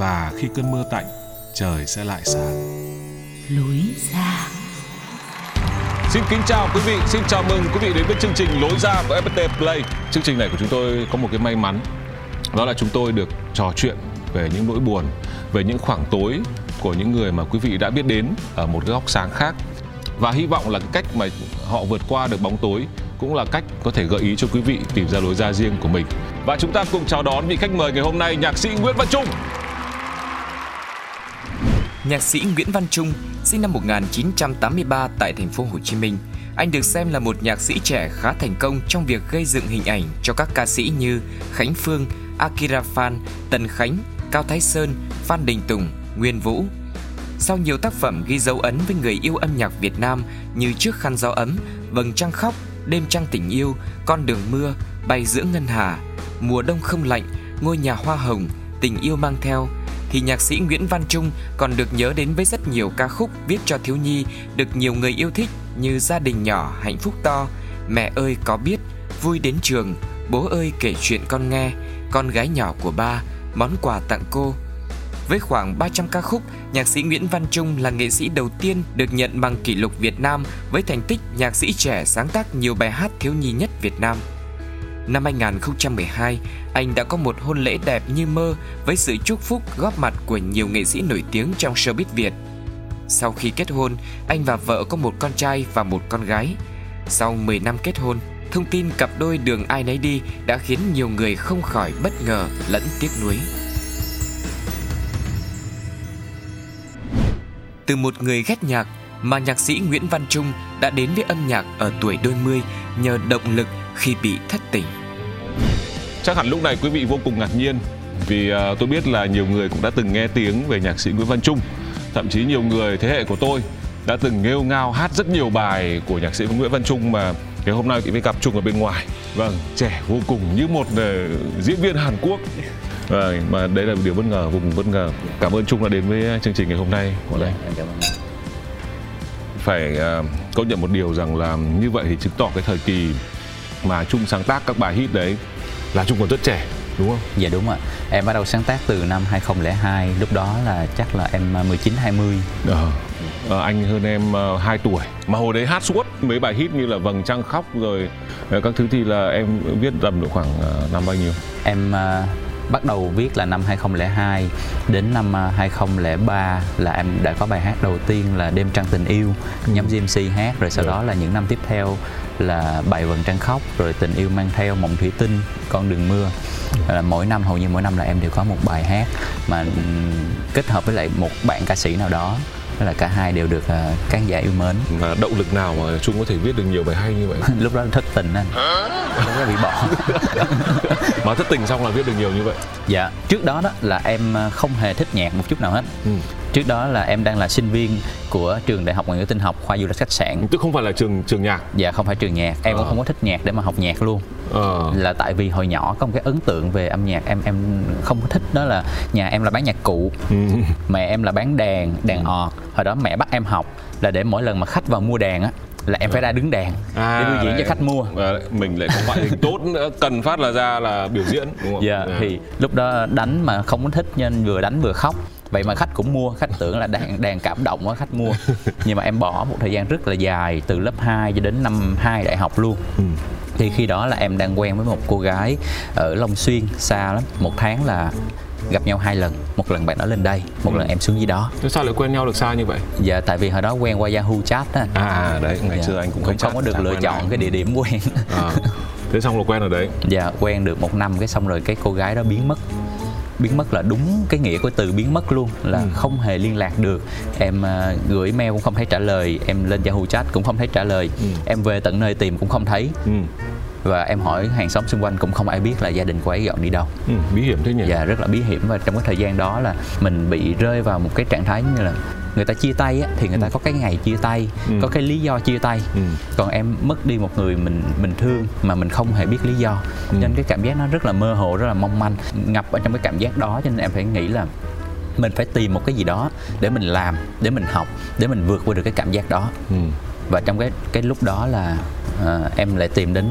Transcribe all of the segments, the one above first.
và khi cơn mưa tạnh, trời sẽ lại sáng. lối ra Xin kính chào quý vị, xin chào mừng quý vị đến với chương trình Lối ra của FPT Play. Chương trình này của chúng tôi có một cái may mắn, đó là chúng tôi được trò chuyện về những nỗi buồn, về những khoảng tối của những người mà quý vị đã biết đến ở một cái góc sáng khác. Và hy vọng là cái cách mà họ vượt qua được bóng tối cũng là cách có thể gợi ý cho quý vị tìm ra lối ra riêng của mình. Và chúng ta cùng chào đón vị khách mời ngày hôm nay, nhạc sĩ Nguyễn Văn Trung. Nhạc sĩ Nguyễn Văn Trung, sinh năm 1983 tại thành phố Hồ Chí Minh. Anh được xem là một nhạc sĩ trẻ khá thành công trong việc gây dựng hình ảnh cho các ca sĩ như Khánh Phương, Akira Phan, Tần Khánh, Cao Thái Sơn, Phan Đình Tùng, Nguyên Vũ. Sau nhiều tác phẩm ghi dấu ấn với người yêu âm nhạc Việt Nam như Trước khăn gió ấm, Vầng trăng khóc, Đêm trăng tình yêu, Con đường mưa, Bay giữa ngân hà, Mùa đông không lạnh, Ngôi nhà hoa hồng, Tình yêu mang theo, thì nhạc sĩ Nguyễn Văn Trung còn được nhớ đến với rất nhiều ca khúc viết cho thiếu nhi được nhiều người yêu thích như Gia đình nhỏ hạnh phúc to, Mẹ ơi có biết, Vui đến trường, Bố ơi kể chuyện con nghe, Con gái nhỏ của ba, Món quà tặng cô. Với khoảng 300 ca khúc, nhạc sĩ Nguyễn Văn Trung là nghệ sĩ đầu tiên được nhận bằng kỷ lục Việt Nam với thành tích nhạc sĩ trẻ sáng tác nhiều bài hát thiếu nhi nhất Việt Nam. Năm 2012, anh đã có một hôn lễ đẹp như mơ với sự chúc phúc góp mặt của nhiều nghệ sĩ nổi tiếng trong showbiz Việt. Sau khi kết hôn, anh và vợ có một con trai và một con gái. Sau 10 năm kết hôn, thông tin cặp đôi đường ai nấy đi đã khiến nhiều người không khỏi bất ngờ lẫn tiếc nuối. Từ một người ghét nhạc mà nhạc sĩ Nguyễn Văn Trung đã đến với âm nhạc ở tuổi đôi mươi nhờ động lực khi bị thất tình. Chắc hẳn lúc này quý vị vô cùng ngạc nhiên vì à, tôi biết là nhiều người cũng đã từng nghe tiếng về nhạc sĩ Nguyễn Văn Trung. Thậm chí nhiều người thế hệ của tôi đã từng nghêu ngao hát rất nhiều bài của nhạc sĩ Nguyễn Văn Trung mà ngày hôm nay thì mới gặp Trung ở bên ngoài. Vâng, trẻ vô cùng như một ờ, diễn viên Hàn Quốc. Vâng, mà đấy là điều bất ngờ, vô cùng bất ngờ. Cảm ơn Trung đã đến với chương trình ngày hôm nay của anh. Phải à, công nhận một điều rằng là như vậy thì chứng tỏ cái thời kỳ mà Trung sáng tác các bài hit đấy là Trung còn rất trẻ đúng không? Dạ đúng ạ. Em bắt đầu sáng tác từ năm 2002, lúc đó là chắc là em 19 20. Ờ. Ờ, anh hơn em uh, 2 tuổi mà hồi đấy hát suốt mấy bài hit như là vầng trăng khóc rồi ờ, các thứ thì là em viết tầm độ khoảng năm bao nhiêu Em à, bắt đầu viết là năm 2002 đến năm à, 2003 là em đã có bài hát đầu tiên là Đêm trăng tình yêu nhóm GMC hát. Rồi sau Được. đó là những năm tiếp theo là Bài vầng trăng khóc rồi Tình yêu mang theo Mộng thủy tinh Con đường mưa. Là mỗi năm hầu như mỗi năm là em đều có một bài hát mà ừm, kết hợp với lại một bạn ca sĩ nào đó Tức là cả hai đều được à, khán giả yêu mến. Và động lực nào mà Trung có thể viết được nhiều bài hay như vậy? Lúc đó thất tình anh. Lúc đó bị bỏ. Mà thất tình xong là viết được nhiều như vậy? Dạ, trước đó đó là em ờ, không hề thích nhạc một chút nào hết. Ừ. Trước đó là em đang là sinh viên của trường Đại học Ngoại ngữ Tinh học khoa du lịch khách sạn. tức không phải là trường trường nhạc Dạ không phải trường nhạc, em cũng Ờ. không có thích nhạc để mà học nhạc luôn. ờ Là tại vì hồi nhỏ có một cái ấn tượng về âm nhạc em em không có thích đó là nhà em là bán nhạc cụ, ừ. mẹ em là bán đàn, đàn ọt. Hồi đó mẹ bắt em học là để mỗi lần mà khách vào mua đàn á là em phải ra đứng đàn để biểu diễn lại- cho khách mua. lại mình lại có ngoại hình tốt nữa cần phát là ra là biểu diễn đúng không Dạ thì lúc đó đánh mà không có thích nên vừa đánh vừa khóc vậy mà khách cũng mua khách tưởng là đàn đàn cảm động á khách mua nhưng mà em bỏ một thời gian rất là dài từ lớp 2 cho đến năm 2 đại học luôn Ừ. thì khi đó là em đang quen với một cô gái ở Long Xuyên xa lắm một tháng là gặp nhau hai lần một lần bạn đó lên đây một lần em xuống dưới đó Thế sao lại quen nhau được xa như vậy? dạ tại vì hồi đó quen qua Yahoo chat á À đấy, ngày Dạ. xưa anh cũng chat, không có được lựa chọn cái địa điểm quen À. Thế xong là quen ở đấy. dạ quen được một năm cái xong rồi cái cô gái đó biến mất biến mất là đúng cái nghĩa của từ biến mất luôn là Ừ. không hề liên lạc được em à, gửi mail cũng không thấy trả lời em lên Yahoo chat cũng không thấy trả lời Ừ. em về tận nơi tìm cũng không thấy Ừ. và em hỏi hàng xóm xung quanh cũng không ai biết là gia đình cô ấy dọn đi đâu Ừ, bí hiểm thế nhỉ? và rất là bí hiểm và trong cái thời gian đó là mình bị rơi vào một cái trạng thái như là người ta chia tay á, thì người ta có cái ngày chia tay Ừ. có cái lý do chia tay Ừ. còn em mất đi một người mình mình thương mà mình không hề biết lý do Ừ. nên cái cảm giác nó rất là mơ hồ rất là mong manh ngập ở trong cái cảm giác đó cho nên em phải nghĩ là mình phải tìm một cái gì đó để mình làm để mình học để mình vượt qua được cái cảm giác đó Ừ. và trong cái cái lúc đó là ờ, em lại tìm đến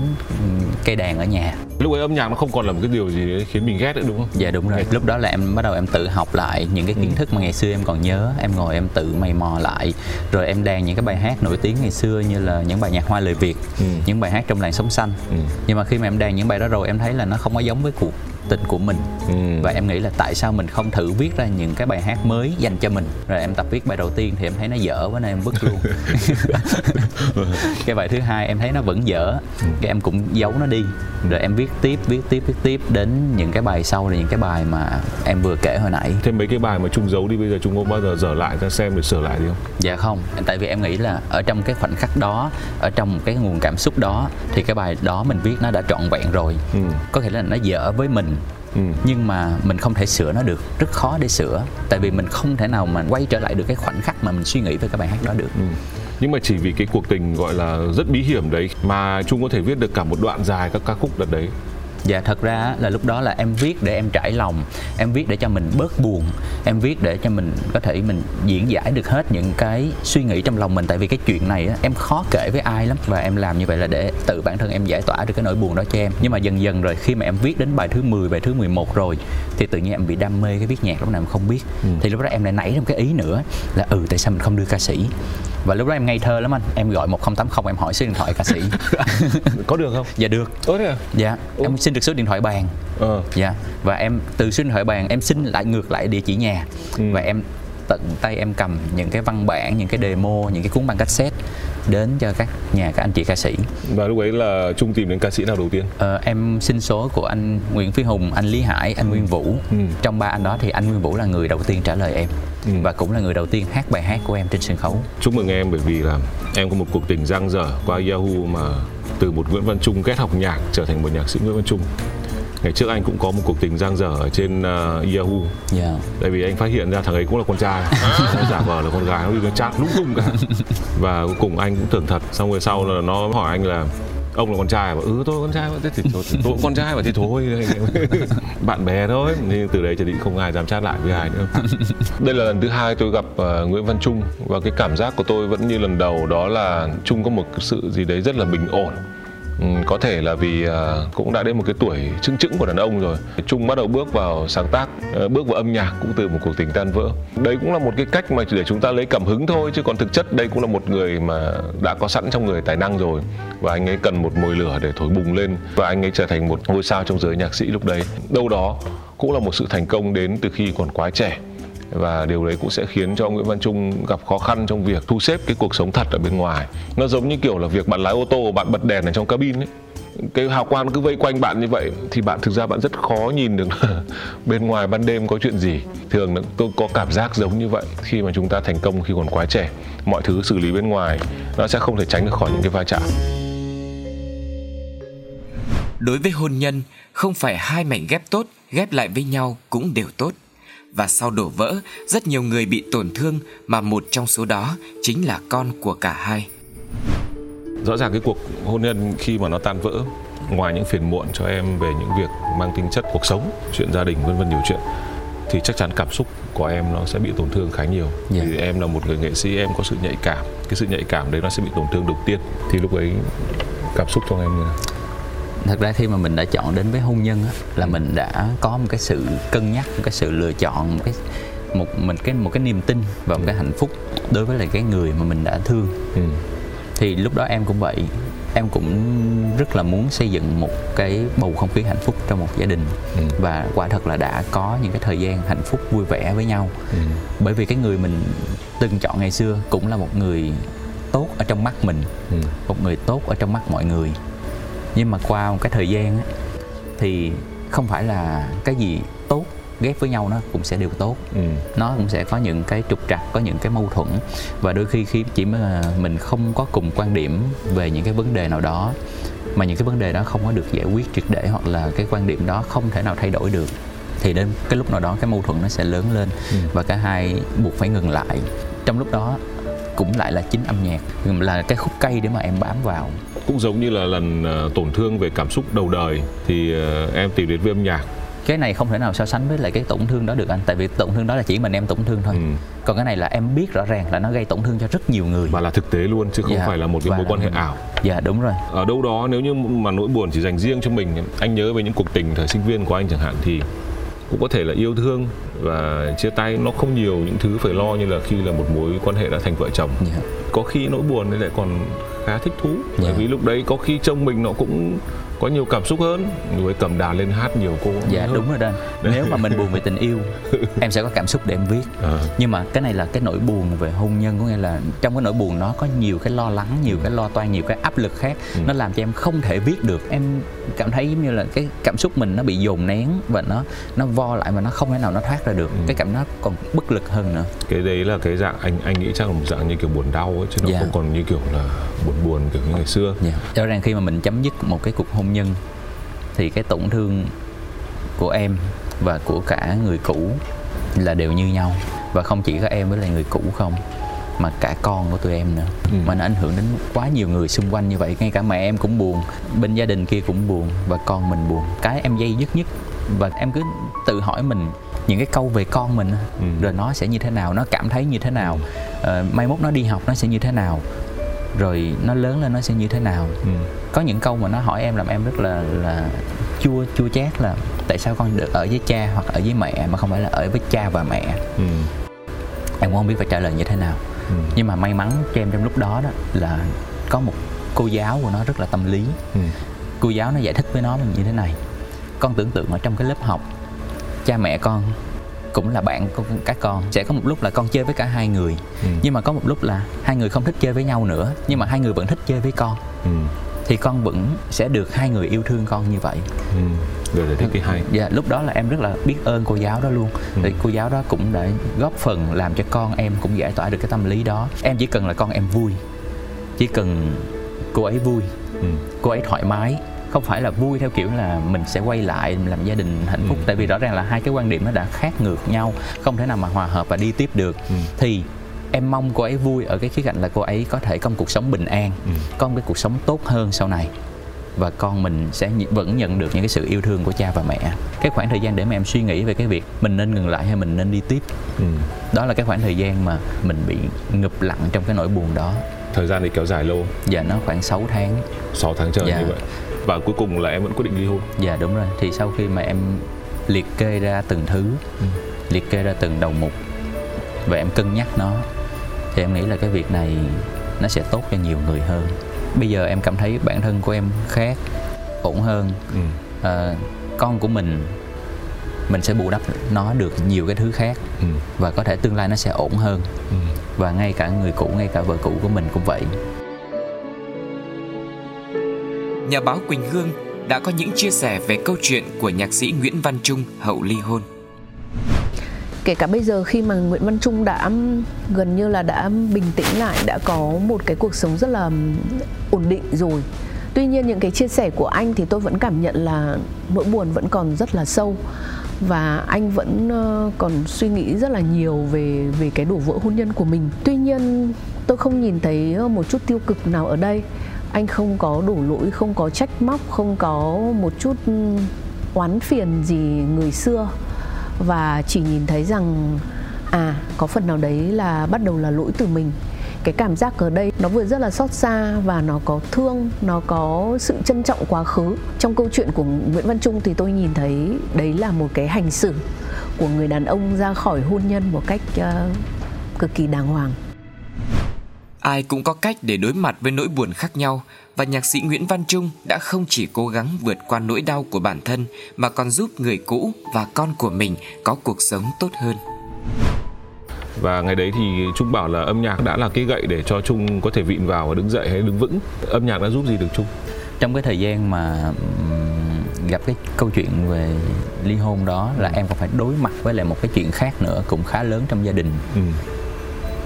cây đàn ở nhà Lúc ấy âm nhạc nó không còn là một cái điều gì đấy khiến mình ghét nữa đúng không? Dạ đúng rồi. Lúc đó là em bắt đầu em tự học lại những cái kiến thức mà ngày xưa em còn nhớ, em ngồi em tự mày mò lại. Rồi em đàn những cái bài hát nổi tiếng ngày xưa như là những bài nhạc hoa lời Việt, Ừ. những bài hát trong làng sống xanh. Ừ. Nhưng mà khi mà em đàn những bài đó rồi em thấy là nó không có giống với cuộc tình của mình. Ừ. Và em nghĩ là tại sao mình không thử viết ra những cái bài hát mới dành cho mình. Rồi em tập viết bài đầu tiên thì em thấy nó dở quá nên em vứt luôn. cái bài thứ hai em thấy nó vẫn dở, cái em cũng giấu nó đi. Rồi em viết tiếp, viết tiếp, viết tiếp đến những cái bài sau là những cái bài mà em vừa kể hồi nãy. Thêm mấy cái bài mà Trung giấu đi bây giờ Trung có bao giờ dở lại ra xem để sửa lại đi không? Dạ không, tại vì em nghĩ là ở trong cái khoảnh khắc đó, ở trong cái nguồn cảm xúc đó thì cái bài đó mình viết nó đã trọn vẹn rồi. Ừ. Có thể là nó dở với mình Ừ. nhưng mà mình không thể sửa nó được, rất khó để sửa. Tại vì mình không thể nào mà quay trở lại được cái khoảnh khắc mà mình suy nghĩ về cái bài hát đó được. Ừ. Nhưng mà chỉ vì cái cuộc tình gọi là rất bí hiểm đấy mà Trung có thể viết được cả một đoạn dài các ca khúc đợt đấy. Dạ thật ra là lúc đó là em viết để em trải lòng Em viết để cho mình bớt buồn Em viết để cho mình có thể mình diễn giải được hết những cái suy nghĩ trong lòng mình. Tại vì cái chuyện này á, em khó kể với ai lắm. Và em làm như vậy là để tự bản thân em giải tỏa được cái nỗi buồn đó cho em. Nhưng mà dần dần rồi khi mà em viết đến bài thứ 10, bài thứ 11 rồi Thì tự nhiên em bị đam mê cái viết nhạc lúc nào em không biết. Thì lúc đó em lại nảy ra một cái ý nữa Là ừ tại sao mình không đưa ca sĩ Và lúc đó em ngây thơ lắm anh Em gọi 1080 em hỏi số điện thoại ca sĩ Có được không? Dạ được Tốt thế à? Dạ em xin được số điện thoại bàn Ờ. Dạ và em từ số điện thoại bàn em xin lại ngược lại địa chỉ nhà Ừ. và em tận tay em cầm những cái văn bản, những cái demo, những cái cuốn băng cassette đến cho các nhà các anh chị ca sĩ. Và lúc ấy là Trung tìm đến ca sĩ nào đầu tiên? Ờ, em xin số của anh Nguyễn Phi Hùng, anh Lý Hải, anh Nguyên Vũ. Ừ. Trong ba anh đó thì anh Nguyên Vũ là người đầu tiên trả lời em Ừ. và cũng là người đầu tiên hát bài hát của em trên sân khấu. Chúc mừng em bởi vì là em có một cuộc tình giang dở qua Yahoo mà từ một Nguyễn Văn Trung kết học nhạc trở thành một nhạc sĩ Nguyễn Văn Trung. Ngày trước anh cũng có một cuộc tình giang dở ở trên uh, Yahoo. Dạ. Tại vì anh phát hiện ra thằng ấy cũng là con trai. Nó giả vờ là con gái nó đi nó chat lung tung cả. Và cuối cùng anh cũng tưởng thật. Xong rồi sau là nó hỏi anh là Ông là con trai mà Ừ tôi con trai. Thế thì tôi, tôi con trai mà thì thôi. Bạn bè thôi. Nhưng từ đấy trở đi không ai dám chat lại với ai nữa. Đây là lần thứ hai tôi gặp ờ, Nguyễn Văn Trung. Và cái cảm giác của tôi vẫn như lần đầu Đó là Trung có một sự gì đấy rất là bình ổn Ừ, có thể là vì à, cũng đã đến một cái tuổi chững chững của đàn ông rồi. Trung bắt đầu bước vào sáng tác ờ, bước vào âm nhạc cũng từ một cuộc tình tan vỡ. Đấy cũng là một cái cách mà để chúng ta lấy cảm hứng thôi, chứ còn thực chất đây cũng là một người mà đã có sẵn trong người tài năng rồi. Và anh ấy cần một mồi lửa để thổi bùng lên, và anh ấy trở thành một ngôi sao trong giới nhạc sĩ lúc đấy. Đâu đó cũng là một sự thành công đến từ khi còn quá trẻ và điều đấy cũng sẽ khiến cho Nguyễn Văn Trung gặp khó khăn trong việc thu xếp cái cuộc sống thật ở bên ngoài. Nó giống như kiểu là việc bạn lái ô tô bạn bật đèn ở trong cabin ấy. Cái hào quang cứ vây quanh bạn như vậy thì bạn thực ra bạn rất khó nhìn được bên ngoài ban đêm có chuyện gì. Thường là tôi có cảm giác giống như vậy khi mà chúng ta thành công khi còn quá trẻ. Mọi thứ xử lý bên ngoài nó sẽ không thể tránh được khỏi những cái va chạm. Đối với hôn nhân, không phải hai mảnh ghép tốt ghép lại với nhau cũng đều tốt. Và sau đổ vỡ, rất nhiều người bị tổn thương mà một trong số đó chính là con của cả hai. rõ ràng cái cuộc hôn nhân khi mà nó tan vỡ ngoài những phiền muộn cho em về những việc mang tính chất cuộc sống chuyện gia đình vân vân nhiều chuyện thì chắc chắn cảm xúc của em nó sẽ bị tổn thương khá nhiều Dạ. vì em là một người nghệ sĩ em có sự nhạy cảm cái sự nhạy cảm đấy nó sẽ bị tổn thương đầu tiên thì lúc ấy cảm xúc trong em như nào thật ra khi mà mình đã chọn đến với hôn nhân á, là mình đã có một cái sự cân nhắc một cái sự lựa chọn một cái một mình cái một cái niềm tin và một cái hạnh phúc đối với lại cái người mà mình đã thương ừ. thì lúc đó em cũng vậy em cũng rất là muốn xây dựng một cái bầu không khí hạnh phúc trong một gia đình Ừ. và quả thật là đã có những cái thời gian hạnh phúc vui vẻ với nhau Ừ. bởi vì cái người mình từng chọn ngày xưa cũng là một người tốt ở trong mắt mình Ừ. một người tốt ở trong mắt mọi người nhưng mà qua một cái thời gian á, thì không phải là cái gì tốt ghép với nhau nó cũng sẽ đều tốt Ừ. nó cũng sẽ có những cái trục trặc có những cái mâu thuẫn và đôi khi khi chỉ mà mình không có cùng quan điểm về những cái vấn đề nào đó mà những cái vấn đề đó không có được giải quyết triệt để hoặc là cái quan điểm đó không thể nào thay đổi được thì đến cái lúc nào đó cái mâu thuẫn nó sẽ lớn lên Ừ. và cả hai buộc phải ngừng lại trong lúc đó cũng lại là chính âm nhạc là cái khúc cây để mà em bám vào cũng giống như là lần ờ, tổn thương về cảm xúc đầu đời thì ờ, em tìm đến với âm nhạc. Cái này không thể nào so sánh với lại cái tổn thương đó được anh tại vì tổn thương đó là chỉ mình em tổn thương thôi. Ừ. còn cái này là em biết rõ ràng là nó gây tổn thương cho rất nhiều người. Và là thực tế luôn chứ không Dạ. phải là một cái mối quan hệ ảo. Dạ đúng rồi. Ở đâu đó nếu như mà nỗi buồn chỉ dành riêng cho mình anh nhớ về những cuộc tình thời sinh viên của anh chẳng hạn thì cũng có thể là yêu thương và chia tay. Nó không nhiều những thứ phải lo như là khi là một mối quan hệ đã thành vợ chồng. Dạ. Có khi nỗi buồn đấy lại còn khá thích thú. Bởi Dạ. vì lúc đấy có khi trông mình nó cũng có nhiều cảm xúc hơn. Người ấy cầm đàn lên hát nhiều cô dạ hơn. đúng rồi đó nếu mà mình buồn về tình yêu em sẽ có cảm xúc để em viết. À, nhưng mà cái này là cái nỗi buồn về hôn nhân có nghĩa là trong cái nỗi buồn nó có nhiều cái lo lắng nhiều cái lo toan nhiều cái áp lực khác. Ừ. nó làm cho em không thể viết được. Em cảm thấy giống như là cái cảm xúc mình nó bị dồn nén và nó nó vo lại mà nó không thể nào nó thoát ra được. Ừ. cái cảm nó còn bất lực hơn nữa. Cái đấy là cái dạng anh anh nghĩ chắc là một dạng như kiểu buồn đau ấy chứ nó Dạ. không còn như kiểu là buồn buồn kiểu như ngày xưa Dạ. Rõ ràng khi mà mình chấm dứt một cái cuộc hôn nhân thì cái tổn thương của em và của cả người cũ là đều như nhau và không chỉ có em với lại người cũ không mà cả con của tụi em nữa Ừ. mà nó ảnh hưởng đến quá nhiều người xung quanh như vậy ngay cả mẹ em cũng buồn bên gia đình kia cũng buồn và con mình buồn cái em dây dứt nhất và em cứ tự hỏi mình những cái câu về con mình Ừ. rồi nó sẽ như thế nào nó cảm thấy như thế nào Ờ, mai mốt nó đi học nó sẽ như thế nào rồi nó lớn lên nó sẽ như thế nào ừ. có những câu mà nó hỏi em làm em rất là là chua chua chát là tại sao con được ở với cha hoặc ở với mẹ mà không phải là ở với cha và mẹ Ừ. em cũng không biết phải trả lời như thế nào Ừ. nhưng mà may mắn cho em trong lúc đó đó là có một cô giáo của nó rất là tâm lý Ừ. cô giáo nó giải thích với nó là như thế này con tưởng tượng ở trong cái lớp học cha mẹ con cũng là bạn của các con sẽ có một lúc là con chơi với cả hai người Ừ. nhưng mà có một lúc là hai người không thích chơi với nhau nữa nhưng mà hai người vẫn thích chơi với con Ừ. thì con vẫn sẽ được hai người yêu thương con như vậy Ừ. Rồi thích cái hay dạ lúc đó là em rất là biết ơn cô giáo đó luôn Ừ. thì cô giáo đó cũng đã góp phần làm cho con em cũng giải tỏa được cái tâm lý đó em chỉ cần là con em vui chỉ cần cô ấy vui ừ. cô ấy thoải mái không phải là vui theo kiểu là mình sẽ quay lại làm gia đình hạnh phúc Ừ. tại vì rõ ràng là hai cái quan điểm nó đã khác ngược nhau không thể nào mà hòa hợp và đi tiếp được Ừ. thì em mong cô ấy vui ở cái khía cạnh là cô ấy có thể có một cuộc sống bình an Ừ. có một cái cuộc sống tốt hơn sau này và con mình sẽ vẫn nhận được những cái sự yêu thương của cha và mẹ cái khoảng thời gian để mà em suy nghĩ về cái việc mình nên ngừng lại hay mình nên đi tiếp Ừ. đó là cái khoảng thời gian mà mình bị ngập lặng trong cái nỗi buồn đó thời gian thì kéo dài lâu và nó khoảng 6 tháng 6 tháng trời Dạ. như vậy và cuối cùng là em vẫn quyết định ly hôn Dạ đúng rồi Thì sau khi mà em liệt kê ra từng thứ Ừ. Liệt kê ra từng đầu mục Và em cân nhắc nó Thì em nghĩ là cái việc này Nó sẽ tốt cho nhiều người hơn Bây giờ em cảm thấy bản thân của em khác Ổn hơn ừ. Ờ, Con của mình Mình sẽ bù đắp nó được nhiều cái thứ khác Ừ. Và có thể tương lai nó sẽ ổn hơn Ừ. Và ngay cả người cũ, ngay cả vợ cũ của mình cũng vậy Nhà báo Quỳnh Hương đã có những chia sẻ về câu chuyện của nhạc sĩ Nguyễn Văn Trung, hậu ly hôn. kể cả bây giờ khi mà Nguyễn Văn Trung đã gần như là đã bình tĩnh lại, đã có một cái cuộc sống rất là ổn định rồi. Tuy nhiên những cái chia sẻ của anh thì tôi vẫn cảm nhận là nỗi buồn vẫn còn rất là sâu. Và anh vẫn còn suy nghĩ rất là nhiều về về cái đổ vỡ hôn nhân của mình. Tuy nhiên tôi không nhìn thấy một chút tiêu cực nào ở đây anh không có đổ lỗi không có trách móc không có một chút ừ, oán phiền gì người xưa. Và chỉ nhìn thấy rằng à có phần nào đấy là bắt đầu là lỗi từ mình. Cái cảm giác ở đây nó vừa rất là xót xa và nó có thương nó có sự trân trọng quá khứ. Trong câu chuyện của Nguyễn Văn Trung thì tôi nhìn thấy đấy là một cái hành xử của người đàn ông ra khỏi hôn nhân một cách uh, cực kỳ đàng hoàng. Ai cũng có cách để đối mặt với nỗi buồn khác nhau và nhạc sĩ Nguyễn Văn Trung đã không chỉ cố gắng vượt qua nỗi đau của bản thân mà còn giúp người cũ và con của mình có cuộc sống tốt hơn. Và ngày đấy thì Trung bảo là âm nhạc đã là cái gậy để cho Trung có thể vịn vào và đứng dậy hay đứng vững. Âm nhạc đã giúp gì được Trung? trong cái thời gian mà gặp cái câu chuyện về ly hôn đó là em còn phải đối mặt với lại một cái chuyện khác nữa cũng khá lớn trong gia đình ừ.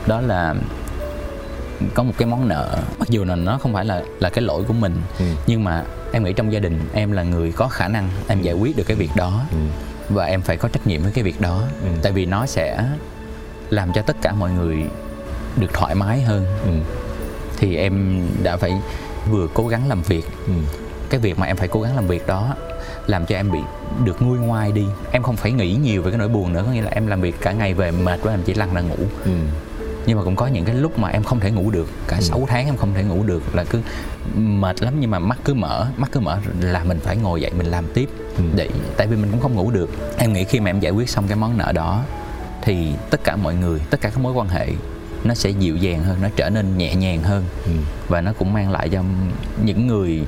đó là có một cái món nợ mặc dù là nó không phải là là cái lỗi của mình ừ. nhưng mà em nghĩ trong gia đình em là người có khả năng em giải quyết được cái việc đó ừ. và em phải có trách nhiệm với cái việc đó ừ. tại vì nó sẽ làm cho tất cả mọi người được thoải mái hơn ừ. thì em đã phải vừa cố gắng làm việc ừ. cái việc mà em phải cố gắng làm việc đó làm cho em bị được nguôi ngoai đi em không phải nghĩ nhiều về cái nỗi buồn nữa có nghĩa là em làm việc cả ngày về mệt quá em chỉ lăn ra ngủ ừ. Nhưng mà cũng có những cái lúc mà em không thể ngủ được cả ừ. 6 tháng em không thể ngủ được là cứ mệt lắm nhưng mà mắt cứ mở mắt cứ mở là mình phải ngồi dậy mình làm tiếp ừ. để tại vì mình cũng không ngủ được em nghĩ khi mà em giải quyết xong cái món nợ đó thì tất cả mọi người tất cả các mối quan hệ nó sẽ dịu dàng hơn nó trở nên nhẹ nhàng hơn ừ. và nó cũng mang lại cho những người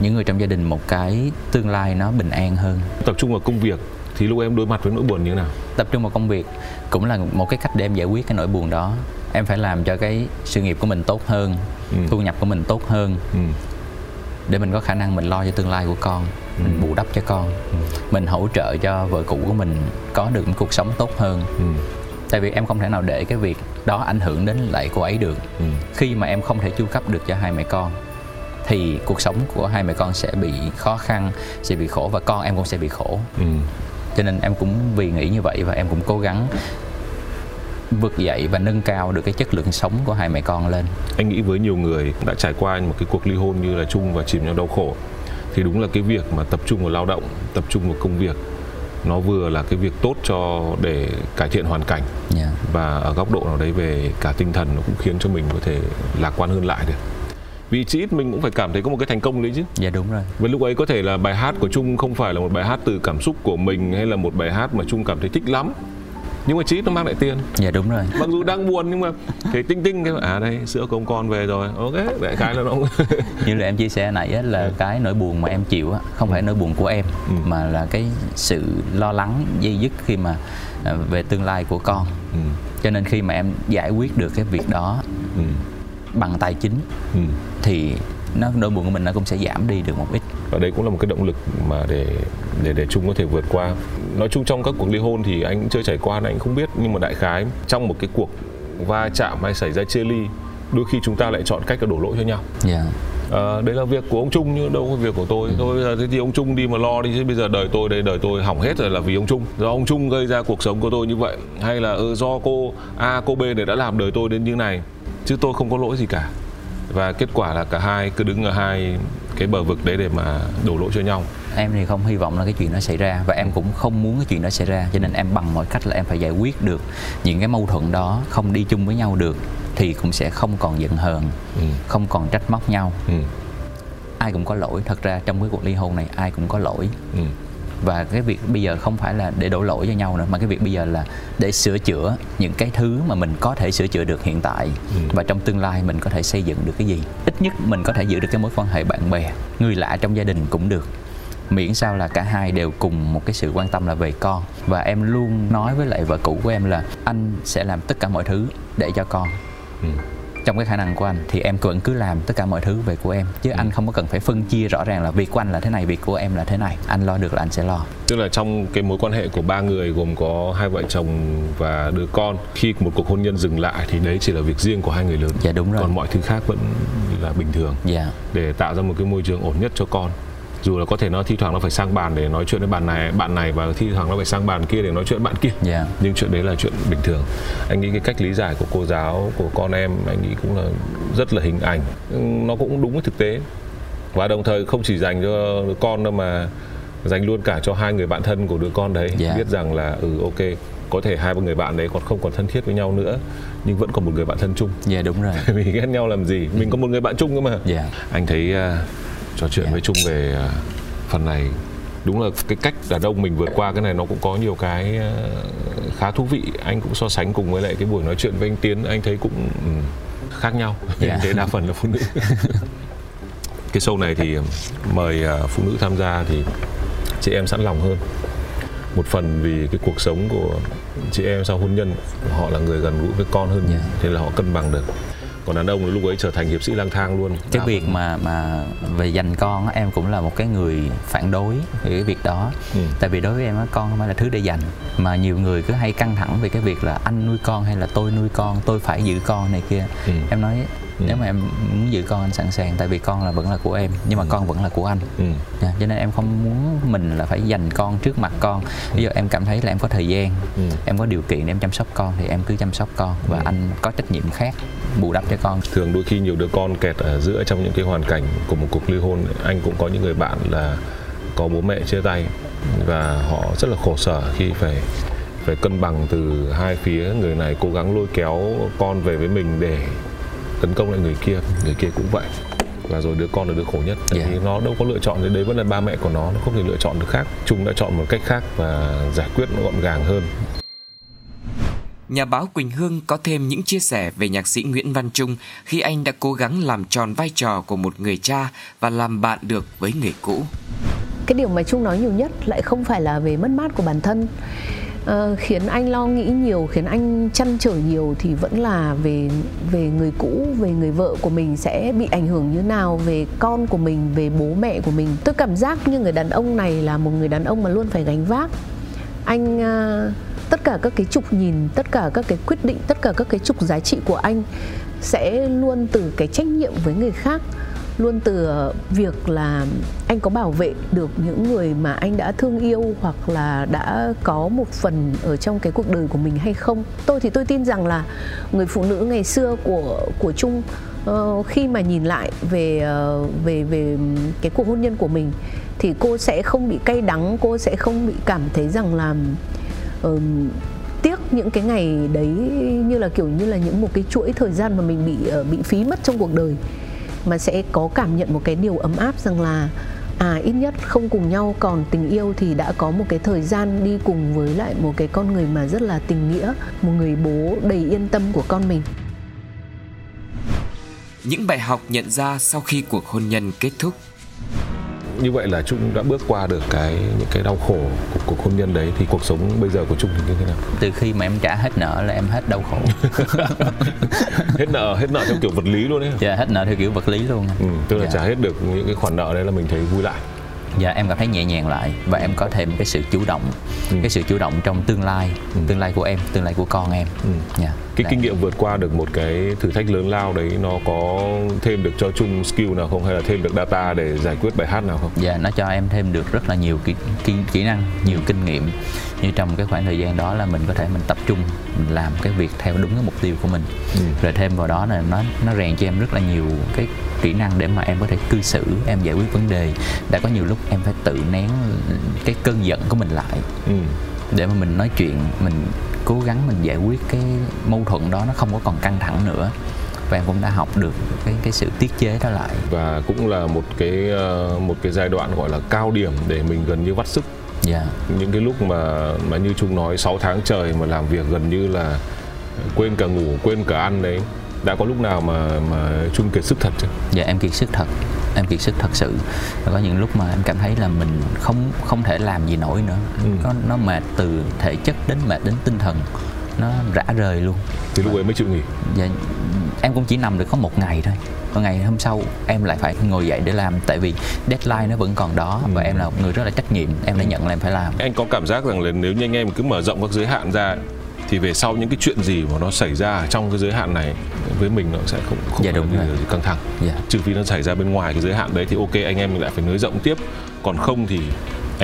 những người trong gia đình một cái tương lai nó bình an hơn tập trung vào công việc thì lúc em đối mặt với nỗi buồn như thế nào tập trung vào công việc cũng là một cái cách để em giải quyết cái nỗi buồn đó em phải làm cho cái sự nghiệp của mình tốt hơn ừ. thu nhập của mình tốt hơn ừ. để mình có khả năng mình lo cho tương lai của con ừ. mình bù đắp cho con ừ. mình hỗ trợ cho vợ cũ của mình có được một cuộc sống tốt hơn ừ tại vì em không thể nào để cái việc đó ảnh hưởng đến lại cô ấy được ừ. khi mà em không thể chu cấp được cho hai mẹ con thì cuộc sống của hai mẹ con sẽ bị khó khăn sẽ bị khổ và con em cũng sẽ bị khổ ừ. Cho nên em cũng vì nghĩ như vậy và em cũng cố gắng vực dậy và nâng cao được cái chất lượng sống của hai mẹ con lên anh nghĩ với nhiều người đã trải qua một cái cuộc ly hôn như là chung và chìm trong đau khổ thì đúng là cái việc mà tập trung vào lao động tập trung vào công việc nó vừa là cái việc tốt cho để cải thiện hoàn cảnh yeah. Dạ. và ở góc độ nào đấy về cả tinh thần nó cũng khiến cho mình có thể lạc quan hơn lại được vì chỉ ít mình cũng phải cảm thấy có một cái thành công đấy chứ dạ đúng rồi và lúc ấy có thể là bài hát của trung không phải là một bài hát từ cảm xúc của mình hay là một bài hát mà trung cảm thấy thích lắm nhưng mà chí nó mang lại tiền dạ đúng rồi mặc dù đang buồn nhưng mà thì tinh tinh cái à đây sữa của ông con về rồi ok đại khái là nó như là em chia sẻ nãy là ừ. cái nỗi buồn mà em chịu á không phải nỗi buồn của em ừ. mà là cái sự lo lắng dây dứt khi mà à, về tương lai của con ừ. cho nên khi mà em giải quyết được cái việc đó ừ. Bằng tài chính ừ. thì nó nỗi buồn của mình nó cũng sẽ giảm đi được một ít và đây cũng là một cái động lực mà để để để chung có thể vượt qua nói chung trong các cuộc ly hôn thì anh chưa trải qua nên anh không biết nhưng mà đại khái trong một cái cuộc va chạm hay xảy ra chia ly đôi khi chúng ta lại chọn cách là đổ lỗi cho nhau yeah. Dạ. À, đấy là việc của ông Trung nhưng đâu có việc của tôi. Ừ. Thôi thế thì ông Trung đi mà lo đi chứ bây giờ đời tôi đây đời tôi hỏng hết rồi là vì ông Trung. Do ông Trung gây ra cuộc sống của tôi như vậy hay là ừ, do cô A cô B này đã làm đời tôi đến như này chứ tôi không có lỗi gì cả. Và kết quả là cả hai cứ đứng ở hai cái bờ vực đấy để mà đổ lỗi cho nhau. Em thì không hy vọng là cái chuyện đó xảy ra và em cũng không muốn cái chuyện đó xảy ra cho nên em bằng mọi cách là em phải giải quyết được những cái mâu thuẫn đó không đi chung với nhau được thì cũng sẽ không còn giận hờn ừ. không còn trách móc nhau. Ừ. ai cũng có lỗi thật ra trong cái cuộc ly hôn này ai cũng có lỗi. Ừ và cái việc bây giờ không phải là để đổ lỗi cho nhau nữa mà cái việc bây giờ là để sửa chữa những cái thứ mà mình có thể sửa chữa được hiện tại. Ừ. và trong tương lai mình có thể xây dựng được cái gì? Ít nhất mình có thể giữ được cái mối quan hệ bạn bè người lạ trong gia đình cũng được. Miễn sao là cả hai đều cùng một cái sự quan tâm là về con. Và em luôn nói với lại vợ cũ của em là anh sẽ làm tất cả mọi thứ để cho con. Ừ trong cái khả năng của anh thì em vẫn cứ làm tất cả mọi thứ về của em. Chứ ừ. anh không có cần phải phân chia rõ ràng là việc của anh là thế này việc của em là thế này. Anh lo được là anh sẽ lo. Tức là trong cái mối quan hệ của ba người gồm có hai vợ chồng và đứa con khi một cuộc hôn nhân dừng lại thì đấy chỉ là việc riêng của hai người lớn. Dạ đúng rồi. Còn mọi thứ khác vẫn là bình thường. Dạ. Để tạo ra một cái môi trường ổn nhất cho con dù là có thể nó thi thoảng nó phải sang bàn để nói chuyện với bạn này bạn này và thi thoảng nó phải sang bàn kia để nói chuyện bạn kia yeah. Dạ. nhưng chuyện đấy là chuyện bình thường anh nghĩ cái cách lý giải của cô giáo của con em anh nghĩ cũng là rất là hình ảnh nó cũng đúng với thực tế và đồng thời không chỉ dành cho con đâu mà dành luôn cả cho hai người bạn thân của đứa con đấy yeah. Dạ. biết rằng là ừ ok có thể hai ba người bạn đấy còn không còn thân thiết với nhau nữa nhưng vẫn còn một người bạn thân chung dạ yeah, đúng rồi vì ghét nhau làm gì mình có một người bạn chung cơ mà yeah. Dạ. anh thấy uh, trò chuyện yeah. với Trung về ờ, phần này đúng là cái cách đàn ông mình vượt qua cái này nó cũng có nhiều cái ờ, khá thú vị anh cũng so sánh cùng với lại cái buổi nói chuyện với anh Tiến anh thấy cũng khác nhau Dạ. thế đa phần là phụ nữ cái show này thì mời à, phụ nữ tham gia thì chị em sẵn lòng hơn một phần vì cái cuộc sống của chị em sau hôn nhân họ là người gần gũi với con hơn Dạ. thế là họ cân bằng được còn đàn ông lúc ấy trở thành hiệp sĩ lang thang luôn cái Đa việc mà mà về dành con em cũng là một cái người phản đối về cái việc đó Ừ. tại vì đối với em á con không phải là thứ để dành mà nhiều người cứ hay căng thẳng về cái việc là anh nuôi con hay là tôi nuôi con tôi phải giữ con này kia Ừ. em nói Ừ. nếu mà em muốn giữ con anh sẵn sàng tại vì con là vẫn là của em nhưng mà con vẫn là của anh ừ. Dạ, cho nên em không muốn mình là phải dành con trước mặt con ví dụ em cảm thấy là em có thời gian Ừ. em có điều kiện để em chăm sóc con thì em cứ chăm sóc con và Ừ. anh có trách nhiệm khác bù đắp cho con thường đôi khi nhiều đứa con kẹt ở giữa trong những cái hoàn cảnh của một cuộc ly hôn anh cũng có những người bạn là có bố mẹ chia tay và họ rất là khổ sở khi phải phải cân bằng từ hai phía người này cố gắng lôi kéo con về với mình để tấn công lại người kia người kia cũng vậy. Và rồi đứa con là đứa khổ nhất. Tại Dạ. vì nó đâu có lựa chọn thì đấy vẫn là ba mẹ của nó nó không thể lựa chọn được khác. Chúng đã chọn một cách khác và giải quyết nó gọn gàng hơn. Nhà báo Quỳnh Hương có thêm những chia sẻ về nhạc sĩ Nguyễn Văn Trung khi anh đã cố gắng làm tròn vai trò của một người cha và làm bạn được với người cũ. cái điều mà Trung nói nhiều nhất lại không phải là về mất mát của bản thân Ờ, khiến anh lo nghĩ nhiều khiến anh chăn trở nhiều thì vẫn là về về người cũ về người vợ của mình sẽ bị ảnh hưởng như nào về con của mình về bố mẹ của mình. Tôi cảm giác như người đàn ông này là một người đàn ông mà luôn phải gánh vác. Anh uh, tất cả các cái trục nhìn tất cả các cái quyết định tất cả các cái trục giá trị của anh sẽ luôn từ cái trách nhiệm với người khác luôn từ việc là anh có bảo vệ được những người mà anh đã thương yêu hoặc là đã có một phần ở trong cái cuộc đời của mình hay không. Tôi thì tôi tin rằng là người phụ nữ ngày xưa của của Trung uh, khi mà nhìn lại về uh, về về cái cuộc hôn nhân của mình thì cô sẽ không bị cay đắng cô sẽ không bị cảm thấy rằng là ờm, tiếc những cái ngày đấy như là kiểu như là những một cái chuỗi thời gian mà mình bị uh, bị phí mất trong cuộc đời mà sẽ có cảm nhận một cái điều ấm áp rằng là à ít nhất không cùng nhau, còn tình yêu thì đã có một cái thời gian đi cùng với lại một cái con người mà rất là tình nghĩa, một người bố đầy yên tâm của con mình Những bài học nhận ra sau khi cuộc hôn nhân kết thúc như vậy là Trung đã bước qua được cái những cái đau khổ của cuộc hôn nhân đấy thì cuộc sống bây giờ của Trung thì như thế nào từ khi mà em trả hết nợ là em hết đau khổ hết nợ hết nợ theo kiểu vật lý luôn ấy dạ hết nợ theo kiểu vật lý luôn ừ, tức là Dạ. trả hết được những cái khoản nợ đấy là mình thấy vui lại dạ em cảm thấy nhẹ nhàng lại và em có thêm cái sự chủ động Ừ. cái sự chủ động trong tương lai Ừ. tương lai của em tương lai của con em Ừ. dạ cái kinh nghiệm vượt qua được một cái thử thách lớn lao đấy nó có thêm được cho Trung skill nào không? Hay là thêm được data để giải quyết bài hát nào không? Dạ, nó cho em thêm được rất là nhiều kỹ, kỹ, kỹ năng, nhiều kinh nghiệm. Như trong cái khoảng thời gian đó là mình có thể mình tập trung Mình làm cái việc theo đúng cái mục tiêu của mình. Ừ. Rồi thêm vào đó là nó nó rèn cho em rất là nhiều cái kỹ năng để mà em có thể cư xử, em giải quyết vấn đề. Đã có nhiều lúc em phải tự nén cái cơn giận của mình lại ừ. Để mà mình nói chuyện, mình cố gắng mình giải quyết cái mâu thuẫn đó nó không có còn căng thẳng nữa. Và em cũng đã học được cái cái sự tiết chế đó lại. Và cũng là một cái ờ, một cái giai đoạn gọi là cao điểm để mình gần như vắt sức. Dạ. Những cái lúc mà mà như Trung nói 6 tháng trời mà làm việc gần như là quên cả ngủ quên cả ăn đấy đã có lúc nào mà mà Trung kiệt sức thật chưa? Dạ em kiệt sức thật Em kiệt sức thật sự. Và có những lúc mà em cảm thấy là mình không không thể làm gì nổi nữa. Ừ. có, Nó mệt từ thể chất đến mệt đến tinh thần. Nó rã rời luôn. Thì lúc ấy mới chịu nghỉ? Dạ, em cũng chỉ nằm được có một ngày thôi. Và ngày hôm sau em lại phải ngồi dậy để làm. Tại vì deadline nó vẫn còn đó Và Ừ. em là một người rất là trách nhiệm. Em đã nhận là em phải làm. Anh có cảm giác rằng là nếu như anh em cứ mở rộng các giới hạn ra thì về sau những cái chuyện gì mà nó xảy ra ở trong cái giới hạn này với mình nó sẽ không không Dạ, đúng rồi. gì căng thẳng Dạ. trừ phi nó xảy ra bên ngoài cái giới hạn đấy thì ok anh em mình lại phải nới rộng tiếp còn không thì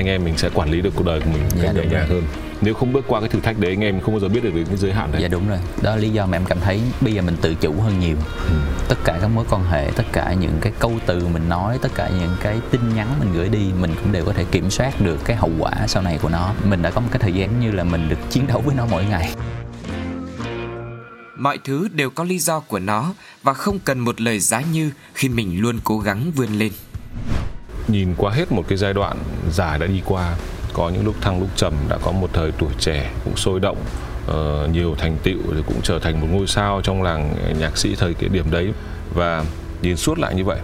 anh em mình sẽ quản lý được cuộc đời của mình một Dạ, cách nhẹ nhàng hơn. Nếu không bước qua cái thử thách đấy anh em không bao giờ biết được cái giới hạn đấy. Dạ đúng rồi. Đó là lý do mà em cảm thấy bây giờ mình tự chủ hơn nhiều. Ừ. Tất cả các mối quan hệ Tất cả những cái câu từ mình nói Tất cả những cái tin nhắn mình gửi đi Mình cũng đều có thể kiểm soát được cái hậu quả sau này của nó. Mình đã có một cái thời gian như là mình được chiến đấu với nó mỗi ngày. Mọi thứ đều có lý do của nó và không cần một lời giá như khi mình luôn cố gắng vươn lên. Nhìn qua hết một cái giai đoạn dài đã đi qua có những lúc thăng lúc trầm đã có một thời tuổi trẻ cũng sôi động uh, nhiều thành tựu thì cũng trở thành một ngôi sao trong làng nhạc sĩ thời cái điểm đấy. Và nhìn suốt lại như vậy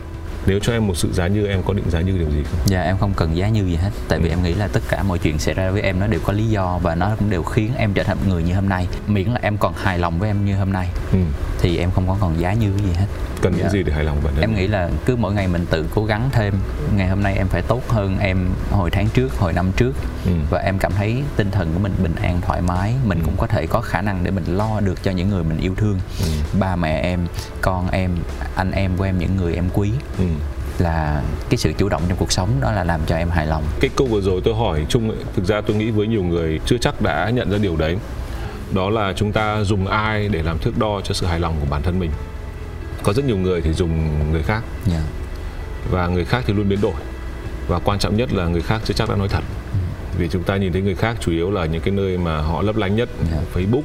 nếu cho em một sự giá như em có định giá như điều gì không? Dạ em không cần giá như gì hết. Tại vì em nghĩ là tất cả mọi chuyện xảy ra với em nó đều có lý do Và nó cũng đều khiến em trở thành một người như hôm nay. Miễn là em còn hài lòng với em như hôm nay ừ. Thì em không có còn giá như gì hết Cần dạ. cái gì để hài lòng bản thân Em nghĩ là cứ mỗi ngày mình tự cố gắng thêm. Ngày hôm nay em phải tốt hơn em hồi tháng trước, hồi năm trước. Ừ. Và em cảm thấy tinh thần của mình bình an, thoải mái. Mình ừ. cũng có thể có khả năng để mình lo được cho những người mình yêu thương. Ừ. Ba mẹ em, con em, anh em của em, những người em quý. Ừ. Là cái sự chủ động trong cuộc sống đó là làm cho em hài lòng. Cái câu vừa rồi tôi hỏi chung thực ra tôi nghĩ với nhiều người chưa chắc đã nhận ra điều đấy. Đó là chúng ta dùng ai để làm thước đo cho sự hài lòng của bản thân mình có rất nhiều người thì dùng người khác yeah. Dạ. và người khác thì luôn biến đổi và quan trọng nhất là người khác chưa chắc đã nói thật ừ. vì chúng ta nhìn thấy người khác chủ yếu là những cái nơi mà họ lấp lánh nhất yeah. Dạ. Facebook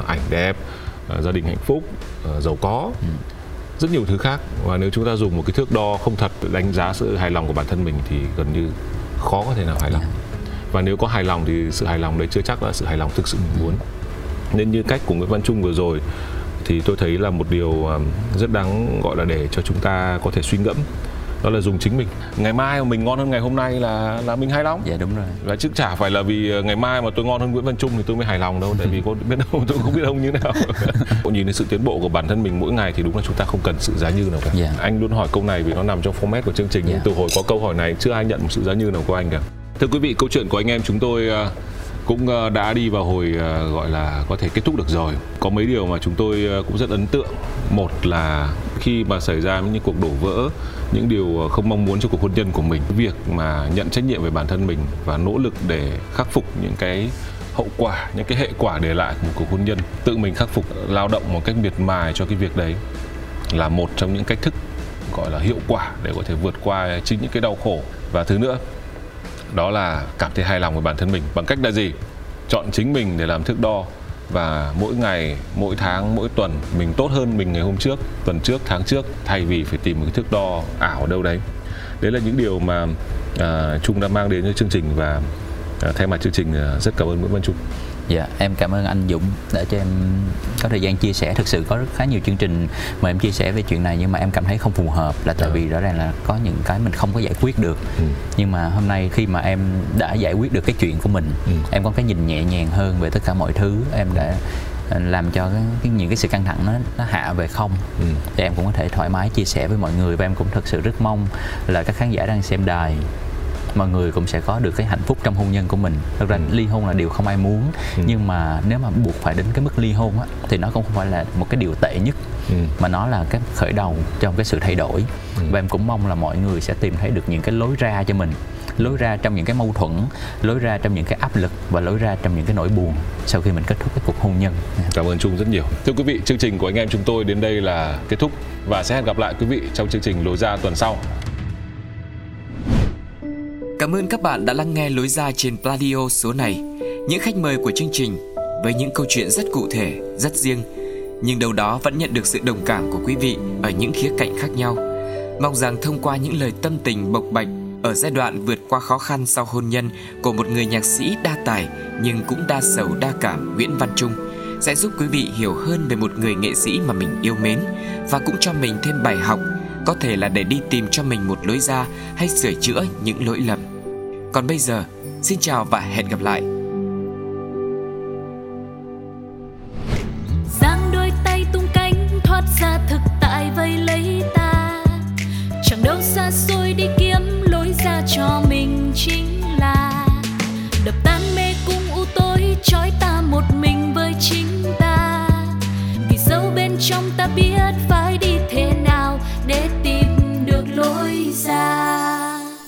uh, ảnh đẹp uh, gia đình hạnh phúc uh, giàu có ừ rất nhiều thứ khác và nếu chúng ta dùng một cái thước đo không thật đánh giá sự hài lòng của bản thân mình thì gần như khó có thể nào hài lòng và nếu có hài lòng thì sự hài lòng đấy chưa chắc là sự hài lòng thực sự mình muốn nên như cách của Nguyễn Văn Trung vừa rồi thì tôi thấy là một điều rất đáng gọi là để cho chúng ta có thể suy ngẫm. Đó là dùng chính mình. Ngày mai mà mình ngon hơn ngày hôm nay là là mình hài lòng. Dạ đúng rồi. Và chứ chả phải là vì ờ, ngày mai mà tôi ngon hơn Nguyễn Văn Trung thì tôi mới hài lòng đâu tại vì có biết đâu tôi không biết ông như nào. Nhìn thấy sự tiến bộ của bản thân mình mỗi ngày thì đúng là chúng ta không cần sự giá như nào cả. Dạ. anh luôn hỏi câu này vì nó nằm trong format của chương trình. Dạ. từ hồi có câu hỏi này chưa ai nhận một sự giá như nào của anh cả. Thưa quý vị câu chuyện của anh em chúng tôi ờ, cũng ờ, đã đi vào hồi ờ, gọi là có thể kết thúc được rồi. Có mấy điều mà chúng tôi ờ, cũng rất ấn tượng. Một là khi mà xảy ra những cuộc đổ vỡ, những điều không mong muốn cho cuộc hôn nhân của mình, việc mà nhận trách nhiệm về bản thân mình và nỗ lực để khắc phục những cái hậu quả, những cái hệ quả để lại của một cuộc hôn nhân, tự mình khắc phục, lao động một cách miệt mài cho cái việc đấy là một trong những cách thức, gọi là hiệu quả để có thể vượt qua chính những cái đau khổ. Và thứ nữa đó là cảm thấy hài lòng với bản thân mình. Bằng cách là gì? Chọn chính mình để làm thước đo. Và mỗi ngày mỗi tháng mỗi tuần mình tốt hơn mình ngày hôm trước tuần trước tháng trước thay vì phải tìm một cái thước đo ảo đâu đấy. Đấy là những điều mà uh, trung đã mang đến cho chương trình và uh, thay mặt chương trình uh, rất cảm ơn nguyễn văn trung. Dạ, em cảm ơn anh Dũng đã cho em có thời gian chia sẻ. Thực sự có rất khá nhiều chương trình mà em chia sẻ về chuyện này nhưng mà em cảm thấy không phù hợp là tại vì rõ ràng là có những cái mình không có giải quyết được. Ừ. Nhưng mà hôm nay khi mà em đã giải quyết được cái chuyện của mình, ừ. em có cái nhìn nhẹ nhàng hơn về tất cả mọi thứ. Em đã làm cho cái, cái những cái sự căng thẳng nó nó hạ về không ừ. thì em cũng có thể thoải mái chia sẻ với mọi người và em cũng thật sự rất mong là các khán giả đang xem đài mọi người cũng sẽ có được cái hạnh phúc trong hôn nhân của mình thật ra ừ. ly hôn là điều không ai muốn ừ. nhưng mà nếu mà buộc phải đến cái mức ly hôn á thì nó cũng không phải là một cái điều tệ nhất ừ. mà nó là cái khởi đầu trong cái sự thay đổi ừ. và em cũng mong là mọi người sẽ tìm thấy được những cái lối ra cho mình lối ra trong những cái mâu thuẫn lối ra trong những cái áp lực và lối ra trong những cái nỗi buồn sau khi mình kết thúc cái cuộc hôn nhân cảm ơn trung rất nhiều thưa quý vị chương trình của anh em chúng tôi đến đây là kết thúc và sẽ hẹn gặp lại quý vị trong chương trình lối ra tuần sau Cảm ơn các bạn đã lắng nghe lối ra trên Pladio số này. Những khách mời của chương trình với những câu chuyện rất cụ thể, rất riêng, nhưng đâu đó vẫn nhận được sự đồng cảm của quý vị ở những khía cạnh khác nhau. Mong rằng thông qua những lời tâm tình bộc bạch ở giai đoạn vượt qua khó khăn sau hôn nhân của một người nhạc sĩ đa tài nhưng cũng đa sầu đa cảm Nguyễn Văn Trung sẽ giúp quý vị hiểu hơn về một người nghệ sĩ mà mình yêu mến và cũng cho mình thêm bài học có thể là để đi tìm cho mình một lối ra hay sửa chữa những lỗi lầm. Còn bây giờ, xin chào và hẹn gặp lại.